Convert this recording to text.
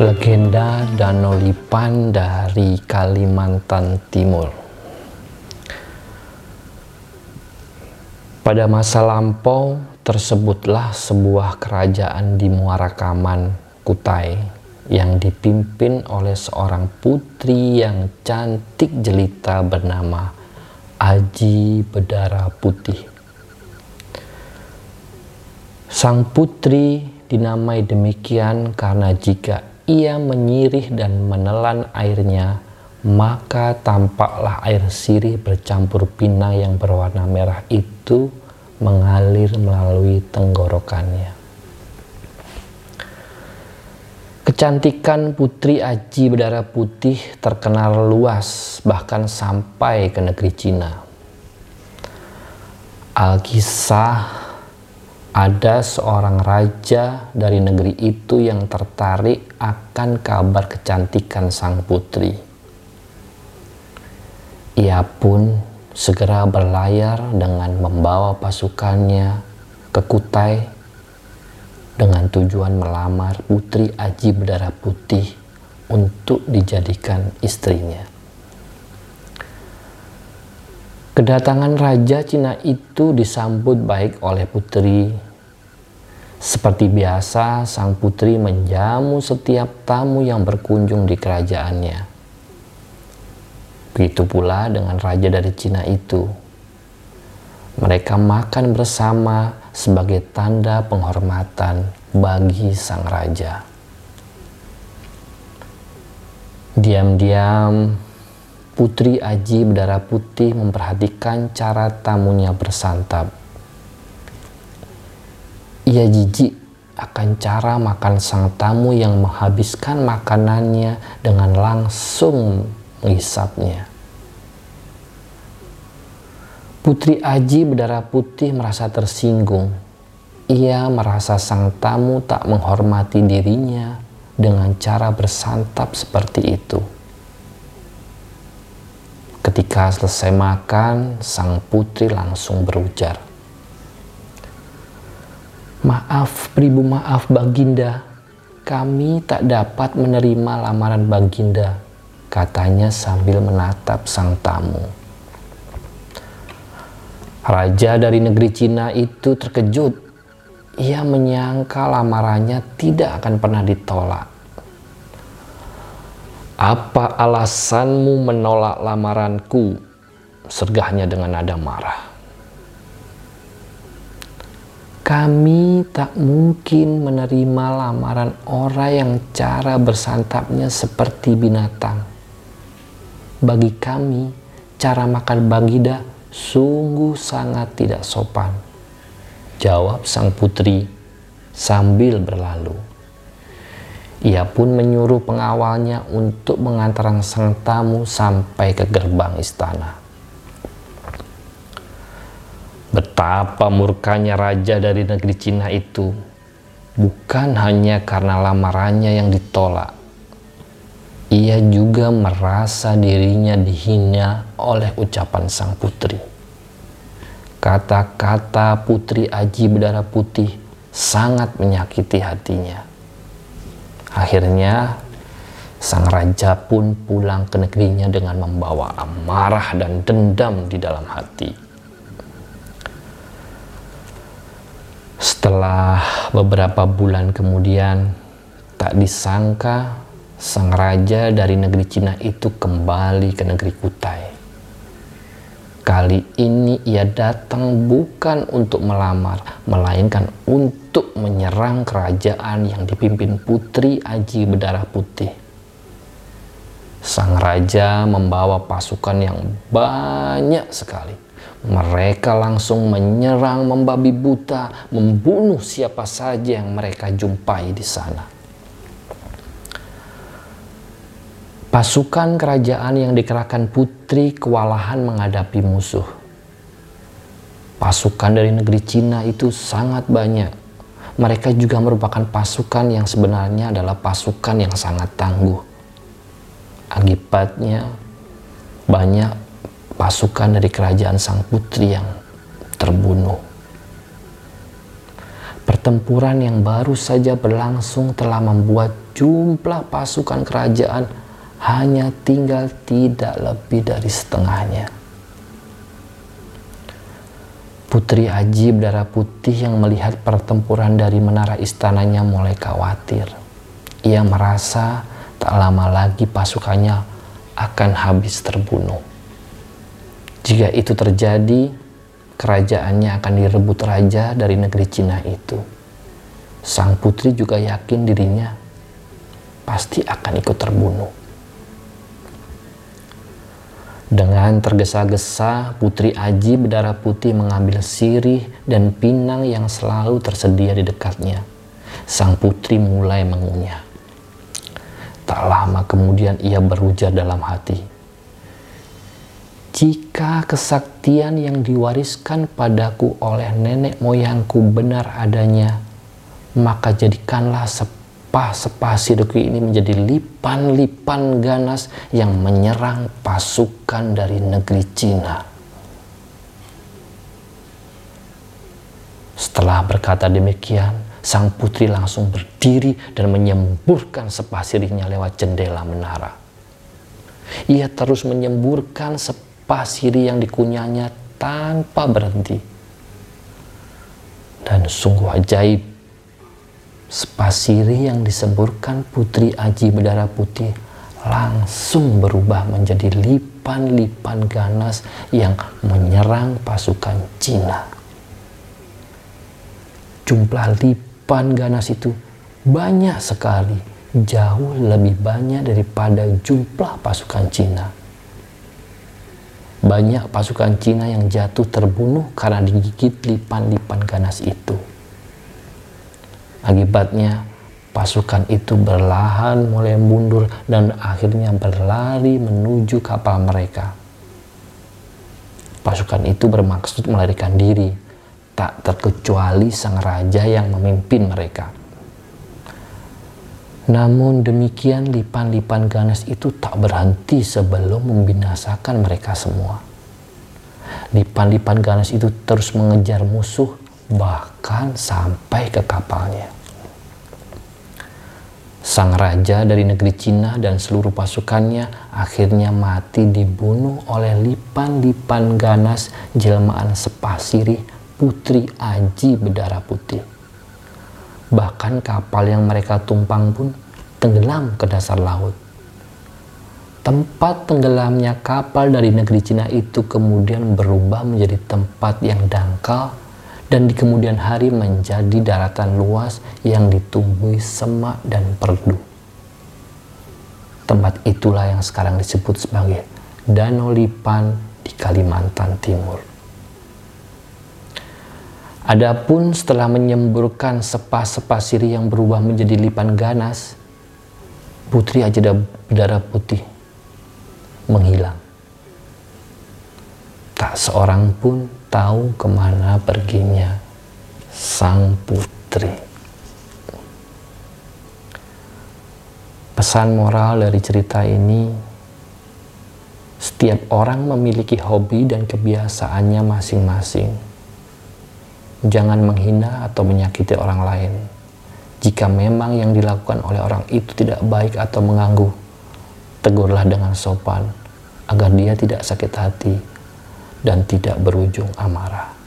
legenda Danau Lipan dari Kalimantan Timur. Pada masa lampau tersebutlah sebuah kerajaan di Muara Kaman, Kutai yang dipimpin oleh seorang putri yang cantik jelita bernama Aji Bedara Putih. Sang putri dinamai demikian karena jika ia menyirih dan menelan airnya, maka tampaklah air sirih bercampur pinang yang berwarna merah itu mengalir melalui tenggorokannya. Kecantikan Putri Aji Bedara Putih terkenal luas bahkan sampai ke negeri Cina. Alkisah ada seorang raja dari negeri itu yang tertarik akan kabar kecantikan sang putri. Ia pun segera berlayar dengan membawa pasukannya ke Kutai dengan tujuan melamar putri Aji Bedara Putih untuk dijadikan istrinya. Kedatangan Raja Cina itu disambut baik oleh putri. Seperti biasa, sang putri menjamu setiap tamu yang berkunjung di kerajaannya. Begitu pula dengan raja dari Cina itu. Mereka makan bersama sebagai tanda penghormatan bagi sang raja. Diam-diam, Putri Aji berdarah putih memperhatikan cara tamunya bersantap. Ia jijik akan cara makan sang tamu yang menghabiskan makanannya dengan langsung menghisapnya. Putri Aji berdarah putih merasa tersinggung. Ia merasa sang tamu tak menghormati dirinya dengan cara bersantap seperti itu. Ketika selesai makan, sang putri langsung berujar. Maaf, pribu maaf Baginda, kami tak dapat menerima lamaran Baginda, katanya sambil menatap sang tamu. Raja dari negeri Cina itu terkejut. Ia menyangka lamarannya tidak akan pernah ditolak. Apa alasanmu menolak lamaranku? Sergahnya dengan nada marah. Kami tak mungkin menerima lamaran orang yang cara bersantapnya seperti binatang. Bagi kami, cara makan Bagida sungguh sangat tidak sopan. Jawab sang putri sambil berlalu. Ia pun menyuruh pengawalnya untuk mengantar sang tamu sampai ke gerbang istana. Betapa murkanya raja dari negeri Cina itu, bukan hanya karena lamarannya yang ditolak. Ia juga merasa dirinya dihina oleh ucapan sang putri. Kata-kata putri Aji Bedara Putih sangat menyakiti hatinya. Akhirnya, sang raja pun pulang ke negerinya dengan membawa amarah dan dendam di dalam hati. Setelah beberapa bulan kemudian, tak disangka sang raja dari negeri Cina itu kembali ke negeri Kutai. Kali ini ia datang bukan untuk melamar, melainkan untuk menyerang kerajaan yang dipimpin Putri Aji Berdarah Putih. Sang raja membawa pasukan yang banyak sekali. Mereka langsung menyerang, membabi buta, membunuh siapa saja yang mereka jumpai di sana. Pasukan kerajaan yang dikerahkan putri kewalahan menghadapi musuh. Pasukan dari negeri Cina itu sangat banyak. Mereka juga merupakan pasukan yang sebenarnya adalah pasukan yang sangat tangguh. Akibatnya banyak pasukan dari kerajaan sang putri yang terbunuh. Pertempuran yang baru saja berlangsung telah membuat jumlah pasukan kerajaan hanya tinggal tidak lebih dari setengahnya. Putri Aji berdarah putih yang melihat pertempuran dari menara istananya mulai khawatir. Ia merasa tak lama lagi pasukannya akan habis terbunuh. Jika itu terjadi, kerajaannya akan direbut raja dari negeri Cina itu. Sang putri juga yakin dirinya pasti akan ikut terbunuh. Dengan tergesa-gesa, Putri Aji berdarah putih mengambil sirih dan pinang yang selalu tersedia di dekatnya. Sang putri mulai mengunyah. Tak lama kemudian ia berujar dalam hati. Jika kesaktian yang diwariskan padaku oleh nenek moyangku benar adanya, maka jadikanlah sepah-sepah Sidoki ini menjadi lipan-lipan ganas yang menyerang pasukan dari negeri Cina. Setelah berkata demikian, sang putri langsung berdiri dan menyemburkan sepah sirihnya lewat jendela menara. Ia terus menyemburkan sepah sirih yang dikunyahnya tanpa berhenti. Dan sungguh ajaib Spasiri yang disemburkan Putri Aji berdarah putih langsung berubah menjadi lipan-lipan ganas yang menyerang pasukan Cina. Jumlah lipan ganas itu banyak sekali, jauh lebih banyak daripada jumlah pasukan Cina. Banyak pasukan Cina yang jatuh terbunuh karena digigit lipan-lipan ganas itu. Akibatnya pasukan itu berlahan mulai mundur dan akhirnya berlari menuju kapal mereka. Pasukan itu bermaksud melarikan diri, tak terkecuali sang raja yang memimpin mereka. Namun demikian lipan-lipan ganas itu tak berhenti sebelum membinasakan mereka semua. Lipan-lipan ganas itu terus mengejar musuh bahkan sampai ke kapalnya. Sang raja dari negeri Cina dan seluruh pasukannya akhirnya mati dibunuh oleh lipan-lipan ganas jelmaan sepasiri putri Aji berdarah putih. Bahkan kapal yang mereka tumpang pun tenggelam ke dasar laut. Tempat tenggelamnya kapal dari negeri Cina itu kemudian berubah menjadi tempat yang dangkal dan di kemudian hari menjadi daratan luas yang ditumbuhi semak dan perdu. Tempat itulah yang sekarang disebut sebagai Danau Lipan di Kalimantan Timur. Adapun setelah menyemburkan sepah-sepah siri yang berubah menjadi lipan ganas, Putri Ajeda berdarah putih menghilang. Tak seorang pun tahu ke mana perginya sang putri. Pesan moral dari cerita ini, setiap orang memiliki hobi dan kebiasaannya masing-masing. Jangan menghina atau menyakiti orang lain. Jika memang yang dilakukan oleh orang itu tidak baik atau mengganggu, tegurlah dengan sopan agar dia tidak sakit hati dan tidak berujung amarah.